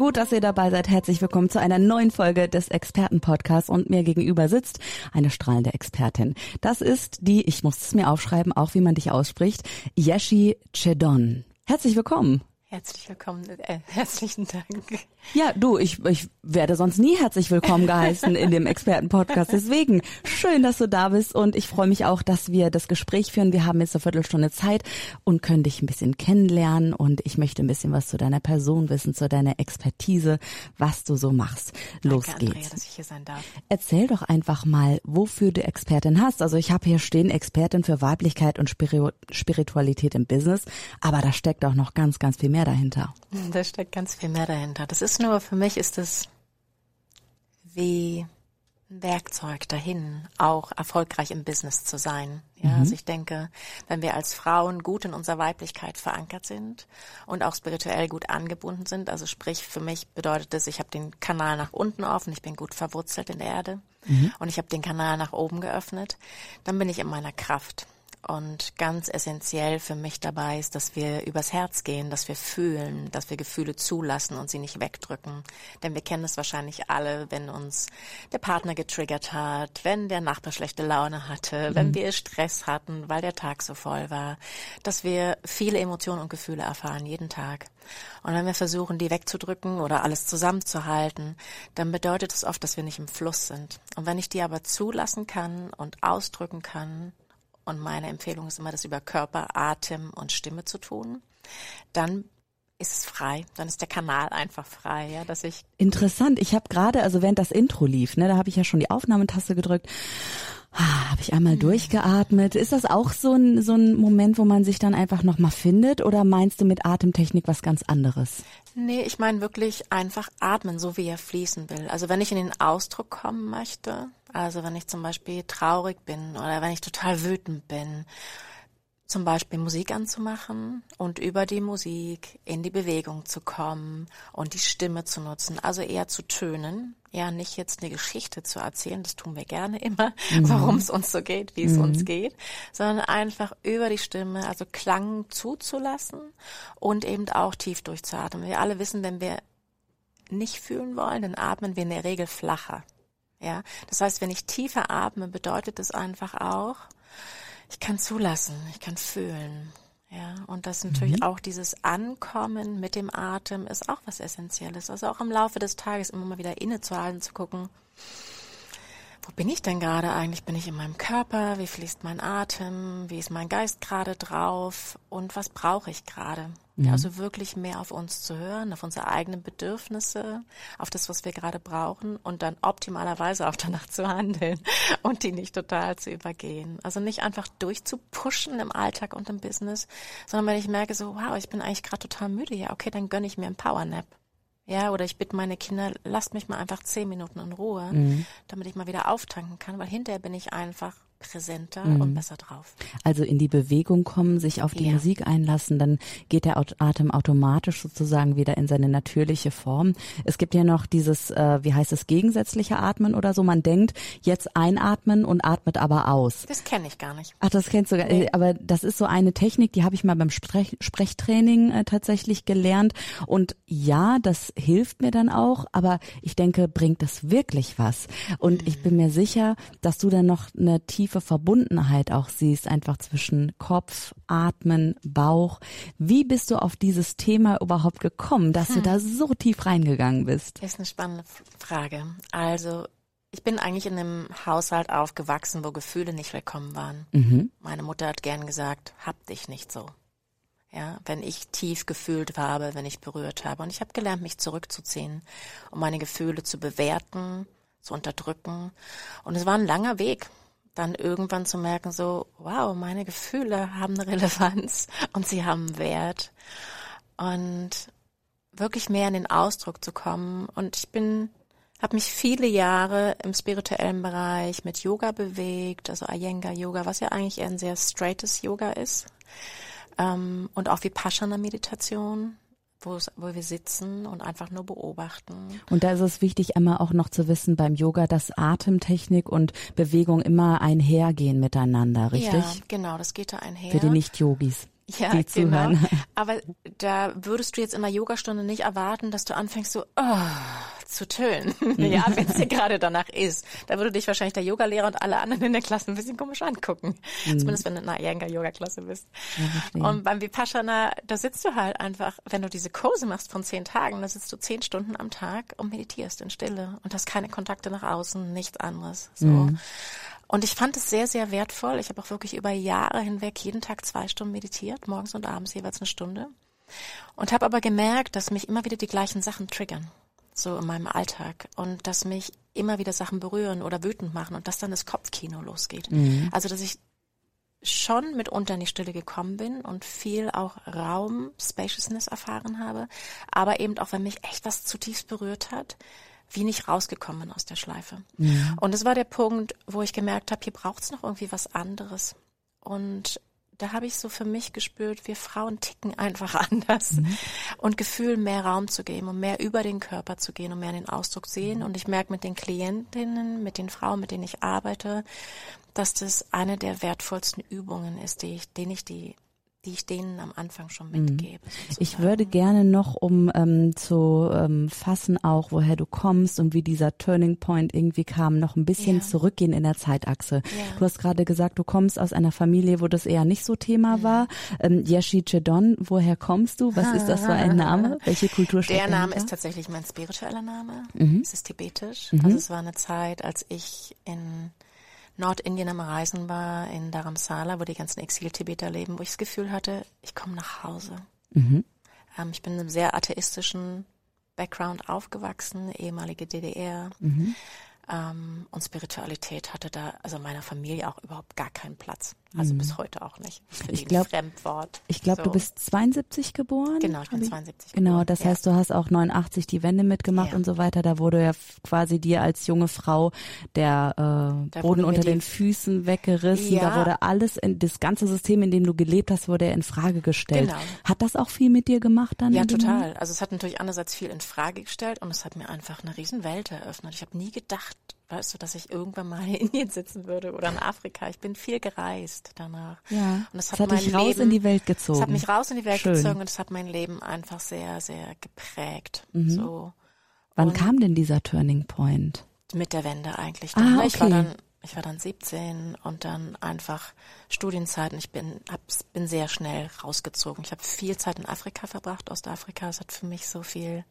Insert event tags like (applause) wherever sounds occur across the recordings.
Gut, dass ihr dabei seid. Herzlich willkommen zu einer neuen Folge des Expertenpodcasts und mir gegenüber sitzt eine strahlende Expertin. Das ist die, ich muss es mir aufschreiben, auch wie man dich ausspricht, Yeshi Chedon. Herzlich willkommen. Herzlich willkommen, äh, (laughs) herzlichen Dank. Ja, du, ich, ich werde sonst nie herzlich willkommen geheißen in dem Expertenpodcast. Deswegen schön, dass du da bist und ich freue mich auch, dass wir das Gespräch führen. Wir haben jetzt eine Viertelstunde Zeit und können dich ein bisschen kennenlernen und ich möchte ein bisschen was zu deiner Person wissen, zu deiner Expertise, was du so machst. Los Danke, geht's. Andrea, dass ich hier sein darf. Erzähl doch einfach mal, wofür du Expertin hast. Also ich habe hier stehen Expertin für Weiblichkeit und Spiri- Spiritualität im Business, aber da steckt auch noch ganz, ganz viel mehr dahinter. (laughs) Da steckt ganz viel mehr dahinter. Das ist nur, für mich ist es wie ein Werkzeug dahin, auch erfolgreich im Business zu sein. Ja, also ich denke, wenn wir als Frauen gut in unserer Weiblichkeit verankert sind und auch spirituell gut angebunden sind, also sprich, für mich bedeutet das, ich habe den Kanal nach unten offen, ich bin gut verwurzelt in der Erde und ich habe den Kanal nach oben geöffnet, dann bin ich in meiner Kraft. Und ganz essentiell für mich dabei ist, dass wir übers Herz gehen, dass wir fühlen, dass wir Gefühle zulassen und sie nicht wegdrücken. Denn wir kennen es wahrscheinlich alle, wenn uns der Partner getriggert hat, wenn der Nachbar schlechte Laune hatte, wenn wir Stress hatten, weil der Tag so voll war, dass wir viele Emotionen und Gefühle erfahren, jeden Tag. Und wenn wir versuchen, die wegzudrücken oder alles zusammenzuhalten, dann bedeutet es oft, dass wir nicht im Fluss sind. Und wenn ich die aber zulassen kann und ausdrücken kann, und meine Empfehlung ist immer, das über Körper, Atem und Stimme zu tun, dann ist es frei, dann ist der Kanal einfach frei, ja, dass ich Interessant. Ich habe gerade, also während das Intro lief, ne, da habe ich ja schon die Aufnahmetaste gedrückt. Ah, habe ich einmal durchgeatmet. Ist das auch so ein, so ein Moment, wo man sich dann einfach nochmal findet? Oder meinst du mit Atemtechnik was ganz anderes? Nee, ich meine wirklich einfach atmen, so wie er fließen will. Also wenn ich in den Ausdruck kommen möchte, also wenn ich zum Beispiel traurig bin oder wenn ich total wütend bin, zum Beispiel Musik anzumachen und über die Musik in die Bewegung zu kommen und die Stimme zu nutzen, also eher zu tönen, ja nicht jetzt eine Geschichte zu erzählen, das tun wir gerne immer, warum es uns so geht, wie es uns geht, sondern einfach über die Stimme, also Klang zuzulassen und eben auch tief durchzuatmen. Wir alle wissen, wenn wir nicht fühlen wollen, dann atmen wir in der Regel flacher. Ja, das heißt, wenn ich tiefer atme, bedeutet es einfach auch, ich kann zulassen, ich kann fühlen. Ja, und das natürlich auch dieses Ankommen mit dem Atem ist auch was Essentielles. Also auch im Laufe des Tages immer mal wieder innezuhalten, zu gucken, wo bin ich denn gerade eigentlich? Bin ich in meinem Körper? Wie fließt mein Atem? Wie ist mein Geist gerade drauf? Und was brauche ich gerade? Ja, also wirklich mehr auf uns zu hören, auf unsere eigenen Bedürfnisse, auf das, was wir gerade brauchen und dann optimalerweise auch (laughs) danach zu handeln und die nicht total zu übergehen. Also nicht einfach durchzupushen im Alltag und im Business, sondern wenn ich merke so, wow, ich bin eigentlich gerade total müde, ja, okay, dann gönne ich mir einen Powernap. Ja, oder ich bitte meine Kinder, lasst mich mal einfach zehn Minuten in Ruhe, damit ich mal wieder auftanken kann, weil hinterher bin ich einfach präsenter und besser drauf. Also in die Bewegung kommen, sich auf die Ja. Musik einlassen, dann geht der Atem automatisch sozusagen wieder in seine natürliche Form. Es gibt ja noch dieses, äh, wie heißt es, gegensätzliche Atmen oder so. Man denkt, jetzt einatmen und atmet aber aus. Das kenne ich gar nicht. Ach, das kennst du, gar- äh, aber das ist so eine Technik, die habe ich mal beim Sprech Sprechtraining äh, tatsächlich gelernt. Und ja, das hilft mir dann auch, aber ich denke, bringt das wirklich was? Und ich bin mir sicher, dass du dann noch eine tiefe Verbundenheit auch siehst, einfach zwischen Kopf, Atmen, Bauch. Wie bist du auf dieses Thema überhaupt gekommen, dass du da so tief reingegangen bist? Das ist eine spannende Frage. Also, ich bin eigentlich in einem Haushalt aufgewachsen, wo Gefühle nicht willkommen waren. Meine Mutter hat gern gesagt, hab dich nicht so. Ja, wenn ich tief gefühlt habe, wenn ich berührt habe. Und ich habe gelernt, mich zurückzuziehen, um meine Gefühle zu bewerten, zu unterdrücken. Und es war ein langer Weg, dann irgendwann zu merken, so, wow, meine Gefühle haben eine Relevanz (laughs) und sie haben Wert. Und wirklich mehr in den Ausdruck zu kommen. Und ich bin habe mich viele Jahre im spirituellen Bereich mit Yoga bewegt, also Iyengar Yoga, was ja eigentlich eher ein sehr straightes Yoga ist. Ähm, und auch Vipassana Meditation, wo, wo wir sitzen und einfach nur beobachten. Und da ist es wichtig, einmal auch noch zu wissen beim Yoga, dass Atemtechnik und Bewegung immer einhergehen miteinander, richtig? Ja, genau, das geht da einher. Für die Nicht-Yogis. (laughs) Ja, die genau. Aber da würdest du jetzt in der Yogastunde nicht erwarten, dass du anfängst so oh, zu tönen. (laughs) ja, wenn es dir gerade danach ist. Da würde dich wahrscheinlich der Yogalehrer und alle anderen in der Klasse ein bisschen komisch angucken. Mhm. Zumindest wenn du in einer Iyengar-Yoga-Klasse bist. Ja, und beim Vipassana, da sitzt du halt einfach, wenn du diese Kurse machst von zehn Tagen, da sitzt du zehn Stunden am Tag und meditierst in Stille und hast keine Kontakte nach außen, nichts anderes. So. Mhm. Und ich fand es sehr, sehr wertvoll. Ich habe auch wirklich über Jahre hinweg jeden Tag zwei Stunden meditiert, morgens und abends jeweils eine Stunde. Und habe aber gemerkt, dass mich immer wieder die gleichen Sachen triggern, so in meinem Alltag. Und dass mich immer wieder Sachen berühren oder wütend machen und dass dann das Kopfkino losgeht. Mhm. Also dass ich schon mitunter in die Stille gekommen bin und viel auch Raum, Spaciousness erfahren habe, aber eben auch, wenn mich echt was zutiefst berührt hat, wie nicht rausgekommen bin aus der Schleife. Ja. Und es war der Punkt, wo ich gemerkt habe, hier braucht es noch irgendwie was anderes. Und da habe ich so für mich gespürt, wir Frauen ticken einfach (laughs) anders mhm. und Gefühl mehr Raum zu geben und mehr über den Körper zu gehen und mehr in den Ausdruck sehen. Mhm. Und ich merke mit den Klientinnen, mit den Frauen, mit denen ich arbeite, dass das eine der wertvollsten Übungen ist, die ich, denen ich die die ich denen am Anfang schon mhm. mitgebe. Sozusagen. Ich würde gerne noch, um ähm, zu ähm, fassen, auch woher du kommst und wie dieser Turning Point irgendwie kam, noch ein bisschen ja. zurückgehen in der Zeitachse. Ja. Du hast gerade gesagt, du kommst aus einer Familie, wo das eher nicht so Thema mhm. war. Ähm, Yeshi Chedon, woher kommst du? Was ist das für ein Name? (laughs) Welche Kultur Der Name ist tatsächlich mein spiritueller Name. Mhm. Es ist tibetisch. Mhm. Also es war eine Zeit, als ich in Nordindien am Reisen war, in Dharamsala, wo die ganzen Exil-Tibeter leben, wo ich das Gefühl hatte, ich komme nach Hause. Mhm. Ähm, ich bin in einem sehr atheistischen Background aufgewachsen, ehemalige DDR. Mhm. Ähm, und Spiritualität hatte da, also meiner Familie auch überhaupt gar keinen Platz. Also mhm. bis heute auch nicht. Ich glaube, Fremdwort. Ich glaube, so. du bist 72 geboren. Genau, ich bin 72 Genau, geboren. das ja. heißt, du hast auch 89 die Wende mitgemacht ja. und so weiter. Da wurde ja quasi dir als junge Frau der äh, Boden unter den Füßen weggerissen. Ja. Da wurde alles, in, das ganze System, in dem du gelebt hast, wurde in Frage gestellt. Genau. Hat das auch viel mit dir gemacht dann? Ja, total. Also es hat natürlich einerseits viel in Frage gestellt und es hat mir einfach eine Riesenwelt eröffnet. Ich habe nie gedacht, weißt du, dass ich irgendwann mal (laughs) in Indien sitzen würde oder in Afrika. Ich bin viel gereist danach. Ja. Und das hat, das hat mich raus Leben, in die Welt gezogen. Das hat mich raus in die Welt Schön. gezogen und das hat mein Leben einfach sehr, sehr geprägt. Mhm. So. Wann und kam denn dieser Turning Point? Mit der Wende eigentlich. Dann. Ah, okay. Ich war dann ich war dann 17 und dann einfach Studienzeiten. Ich bin, hab, bin sehr schnell rausgezogen. Ich habe viel Zeit in Afrika verbracht, Ostafrika. Es hat für mich so viel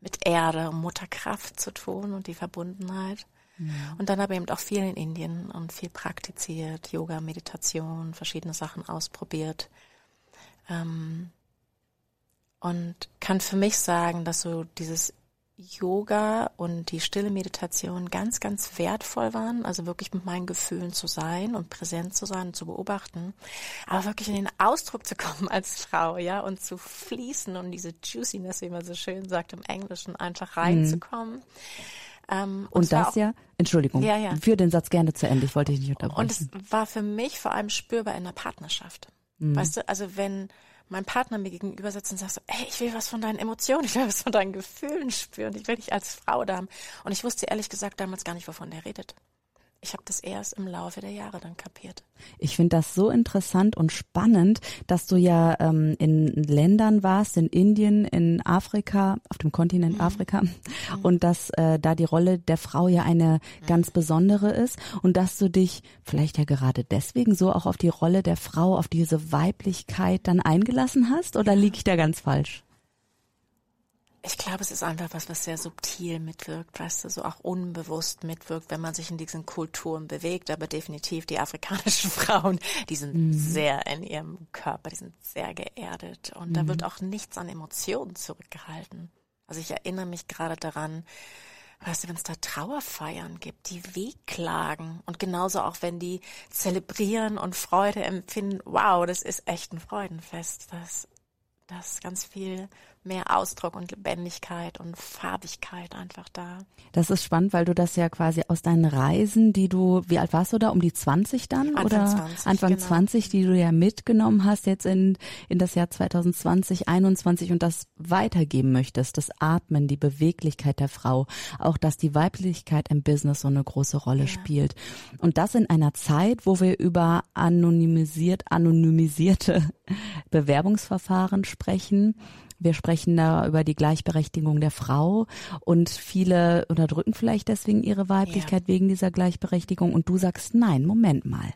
mit Erde und Mutterkraft zu tun und die Verbundenheit. Ja. Und dann habe ich eben auch viel in Indien und viel praktiziert, Yoga, Meditation, verschiedene Sachen ausprobiert. Ähm, und kann für mich sagen, dass so dieses Yoga und die stille Meditation ganz, ganz wertvoll waren, also wirklich mit meinen Gefühlen zu sein und präsent zu sein und zu beobachten, aber wirklich in den Ausdruck zu kommen als Frau, ja, und zu fließen und diese Juiciness, wie man so schön sagt im Englischen, einfach reinzukommen. Mhm. Ähm, und, und das ja, Entschuldigung, ja, ja. für den Satz gerne zu Ende, ich wollte dich nicht unterbrechen. Und es war für mich vor allem spürbar in der Partnerschaft. Mhm. Weißt du, also wenn mein Partner mir gegenüber sitzt und sagt so, ey, ich will was von deinen Emotionen, ich will was von deinen Gefühlen spüren, ich will dich als Frau da haben. Und ich wusste ehrlich gesagt damals gar nicht, wovon der redet. Ich habe das erst im Laufe der Jahre dann kapiert. Ich finde das so interessant und spannend, dass du ja ähm, in Ländern warst, in Indien, in Afrika, auf dem Kontinent mhm. Afrika, mhm. und dass äh, da die Rolle der Frau ja eine mhm. ganz besondere ist und dass du dich vielleicht ja gerade deswegen so auch auf die Rolle der Frau, auf diese Weiblichkeit dann eingelassen hast, oder liege ich da ganz falsch? Ich glaube, es ist einfach was, was sehr subtil mitwirkt, weißt du, so auch unbewusst mitwirkt, wenn man sich in diesen Kulturen bewegt. Aber definitiv die afrikanischen (laughs) Frauen, die sind mhm. sehr in ihrem Körper, die sind sehr geerdet und mhm. da wird auch nichts an Emotionen zurückgehalten. Also ich erinnere mich gerade daran, weißt du, wenn es da Trauerfeiern gibt, die wehklagen und genauso auch wenn die zelebrieren und Freude empfinden, wow, das ist echt ein Freudenfest. Das, das ganz viel mehr Ausdruck und Lebendigkeit und Farbigkeit einfach da. Das ist spannend, weil du das ja quasi aus deinen Reisen, die du, wie alt warst du da? Um die 20 dann? Anfang oder 20, Anfang genau. 20, die du ja mitgenommen hast jetzt in, in das Jahr 2020, 21 und das weitergeben möchtest. Das Atmen, die Beweglichkeit der Frau. Auch, dass die Weiblichkeit im Business so eine große Rolle Ja. spielt. Und das in einer Zeit, wo wir über anonymisiert, anonymisierte (laughs) Bewerbungsverfahren sprechen. Wir sprechen da über die Gleichberechtigung der Frau und viele unterdrücken vielleicht deswegen ihre Weiblichkeit wegen dieser Gleichberechtigung und du sagst, nein, Moment mal.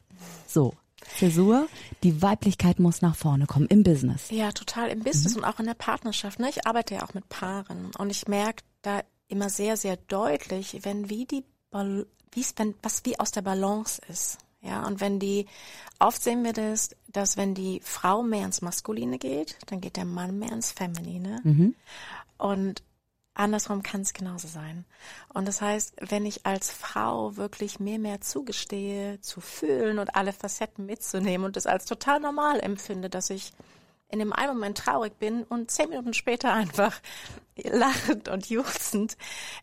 So, Zäsur, die Weiblichkeit muss nach vorne kommen im Business. Ja, total im Business und auch in der Partnerschaft. Ne? Ich arbeite ja auch mit Paaren und ich merke da immer sehr, sehr deutlich, wenn wie die Bal wie's, wenn was wie aus der Balance ist. Ja, und wenn die, oft sehen wir das, dass wenn die Frau mehr ins Maskuline geht, dann geht der Mann mehr ins Feminine. Und andersrum kann es genauso sein. Und das heißt, wenn ich als Frau wirklich mir mehr zugestehe, zu fühlen und alle Facetten mitzunehmen und das als total normal empfinde, dass ich in dem einen Moment traurig bin und zehn Minuten später einfach (laughs) lachend und juchzend,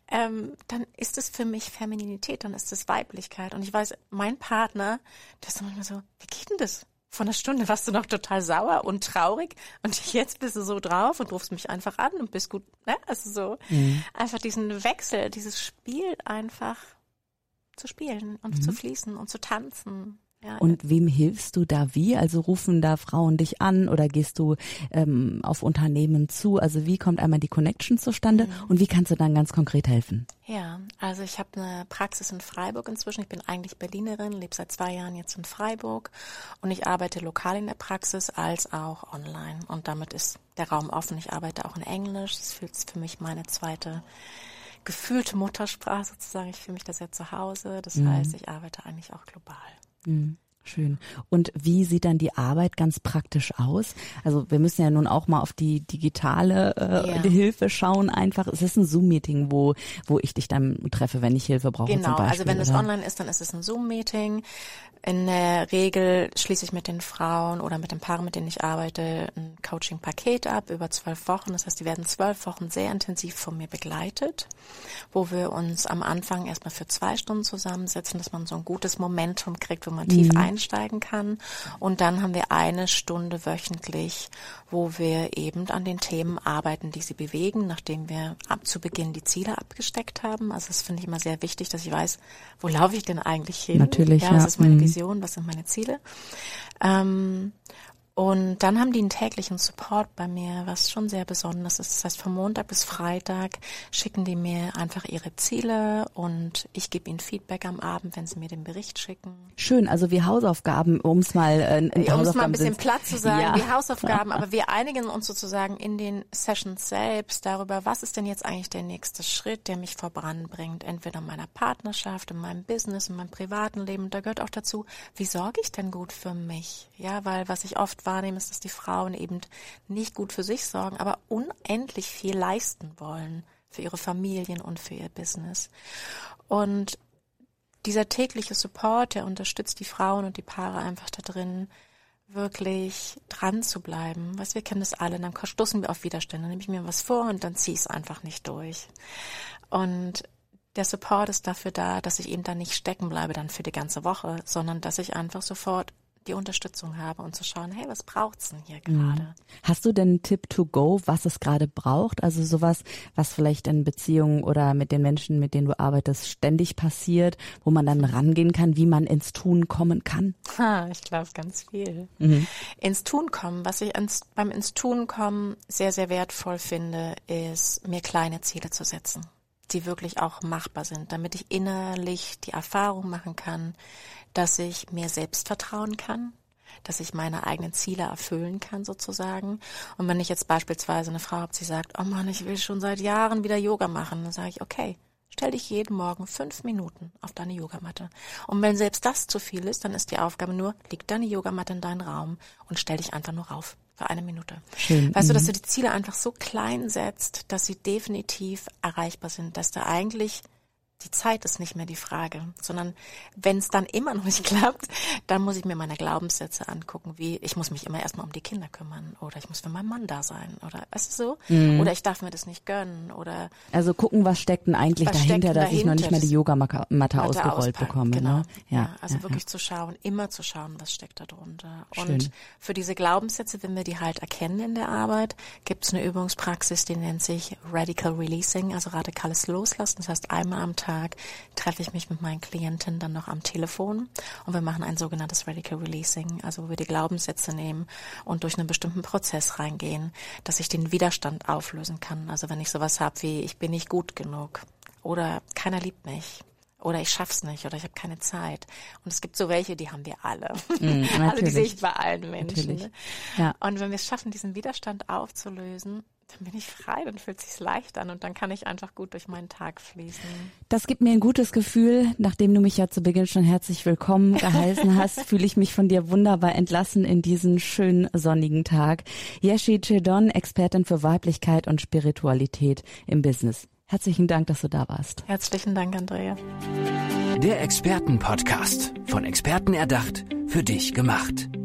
ähm, dann ist es für mich Femininität, dann ist es Weiblichkeit. Und ich weiß, mein Partner, der ist manchmal so, wie geht denn das? Vor einer Stunde warst du noch total sauer und traurig und (laughs) jetzt bist du so drauf und rufst mich einfach an und bist gut, ne? Also so einfach diesen Wechsel, dieses Spiel einfach zu spielen und zu fließen und zu tanzen. Ja, Und wem hilfst du da wie? Also rufen da Frauen dich an oder gehst du ähm, auf Unternehmen zu? Also wie kommt einmal die Connection zustande und wie kannst du dann ganz konkret helfen? Ja, also ich habe eine Praxis in Freiburg inzwischen. Ich bin eigentlich Berlinerin, lebe seit zwei Jahren jetzt in Freiburg und ich arbeite lokal in der Praxis als auch online. Und damit ist der Raum offen. Ich arbeite auch in Englisch. Das fühlt sich für mich meine zweite gefühlte Muttersprache sozusagen. Ich fühle mich da sehr zu Hause. Das heißt, ich arbeite eigentlich auch global. Mhm. Schön. Und wie sieht dann die Arbeit ganz praktisch aus? Also wir müssen ja nun auch mal auf die digitale äh, Ja. Hilfe schauen. Einfach, es ist ein Zoom-Meeting, wo wo ich dich dann treffe, wenn ich Hilfe brauche Genau, zum Beispiel. also wenn es oder? online ist, dann ist es ein Zoom-Meeting. In der Regel schließe ich mit den Frauen oder mit den Paaren, mit denen ich arbeite, ein Coaching-Paket ab über zwölf Wochen. Das heißt, die werden zwölf Wochen sehr intensiv von mir begleitet, wo wir uns am Anfang erstmal für zwei Stunden zusammensetzen, dass man so ein gutes Momentum kriegt, wo man tief einsteigen kann. Und dann haben wir eine Stunde wöchentlich, wo wir eben an den Themen arbeiten, die sie bewegen, nachdem wir ab zu Beginn die Ziele abgesteckt haben. Also das finde ich immer sehr wichtig, dass ich weiß, wo laufe ich denn eigentlich hin? Natürlich, ja. ja. Was ist meine Mhm. Vision? Was sind meine Ziele? Ähm, und dann haben die einen täglichen Support bei mir, was schon sehr besonders ist. Das heißt, von Montag bis Freitag schicken die mir einfach ihre Ziele und ich gebe ihnen Feedback am Abend, wenn sie mir den Bericht schicken. Schön, also wie Hausaufgaben, um es mal äh, Um es mal ein bisschen platt zu sagen, Ja. wie Hausaufgaben, (laughs) aber wir einigen uns sozusagen in den Sessions selbst darüber, was ist denn jetzt eigentlich der nächste Schritt, der mich voranbringt, entweder in meiner Partnerschaft, in meinem Business, in meinem privaten Leben. Da gehört auch dazu, wie sorge ich denn gut für mich? Ja, weil was ich oft wahrnehme, ist, dass die Frauen eben nicht gut für sich sorgen, aber unendlich viel leisten wollen für ihre Familien und für ihr Business. Und dieser tägliche Support, der unterstützt die Frauen und die Paare einfach da drin, wirklich dran zu bleiben. Was wir kennen das alle, dann stoßen wir auf Widerstände. Dann nehme ich mir was vor und dann ziehe ich es einfach nicht durch. Und der Support ist dafür da, dass ich eben da nicht stecken bleibe dann für die ganze Woche, sondern dass ich einfach sofort die Unterstützung habe und zu schauen, hey, was braucht's denn hier gerade? Hast du denn einen Tipp to go, was es gerade braucht? Also sowas, was vielleicht in Beziehungen oder mit den Menschen, mit denen du arbeitest, ständig passiert, wo man dann rangehen kann, wie man ins Tun kommen kann? Ha, ich glaube ganz viel. Ins Tun kommen. Was ich ans, beim ins Tun kommen sehr, sehr wertvoll finde, ist, mir kleine Ziele zu setzen, die wirklich auch machbar sind, damit ich innerlich die Erfahrung machen kann, dass ich mir selbst vertrauen kann, dass ich meine eigenen Ziele erfüllen kann sozusagen. Und wenn ich jetzt beispielsweise eine Frau habe, die sagt, oh Mann, ich will schon seit Jahren wieder Yoga machen, dann sage ich, okay, Stell dich jeden Morgen fünf Minuten auf deine Yogamatte. Und wenn selbst das zu viel ist, dann ist die Aufgabe nur, leg deine Yogamatte in deinen Raum und stell dich einfach nur rauf für eine Minute. Schön, Weißt du, dass du die Ziele einfach so klein setzt, dass sie definitiv erreichbar sind, dass da eigentlich Die Zeit ist nicht mehr die Frage, sondern wenn es dann immer noch nicht (laughs) klappt, dann muss ich mir meine Glaubenssätze angucken, wie ich muss mich immer erstmal um die Kinder kümmern oder ich muss für meinen Mann da sein oder weißt du so? Mhm. Oder ich darf mir das nicht gönnen oder Also gucken, was steckt denn eigentlich dahinter, dass dahinter, ich noch nicht mal die Yogamatte ausgerollt bekomme. Genau. Ne? Ja, ja, also ja, wirklich ja. zu schauen, immer zu schauen, was steckt da drunter. Schön. Und für diese Glaubenssätze, wenn wir die halt erkennen in der Arbeit, gibt es eine Übungspraxis, die nennt sich Radical Releasing, also radikales Loslassen. Das heißt, einmal am Tag treffe ich mich mit meinen Klienten dann noch am Telefon und wir machen ein sogenanntes Radical Releasing, also wo wir die Glaubenssätze nehmen und durch einen bestimmten Prozess reingehen, dass ich den Widerstand auflösen kann. Also wenn ich sowas habe wie ich bin nicht gut genug oder keiner liebt mich oder ich schaff's nicht oder ich habe keine Zeit. Und es gibt so welche, die haben wir alle. Mm, (laughs) also die sehe ich bei allen Menschen. Ne? Ja. Und wenn wir es schaffen, diesen Widerstand aufzulösen, dann bin ich frei, dann fühlt sich's leicht an und dann kann ich einfach gut durch meinen Tag fließen. Das gibt mir ein gutes Gefühl, nachdem du mich ja zu Beginn schon herzlich willkommen (laughs) geheißen hast, fühle ich mich von dir wunderbar entlassen in diesen schönen sonnigen Tag. Yeshi Chedon, Expertin für Weiblichkeit und Spiritualität im Business. Herzlichen Dank, dass du da warst. Herzlichen Dank, Andrea. Der Expertenpodcast. Von Experten erdacht, für dich gemacht.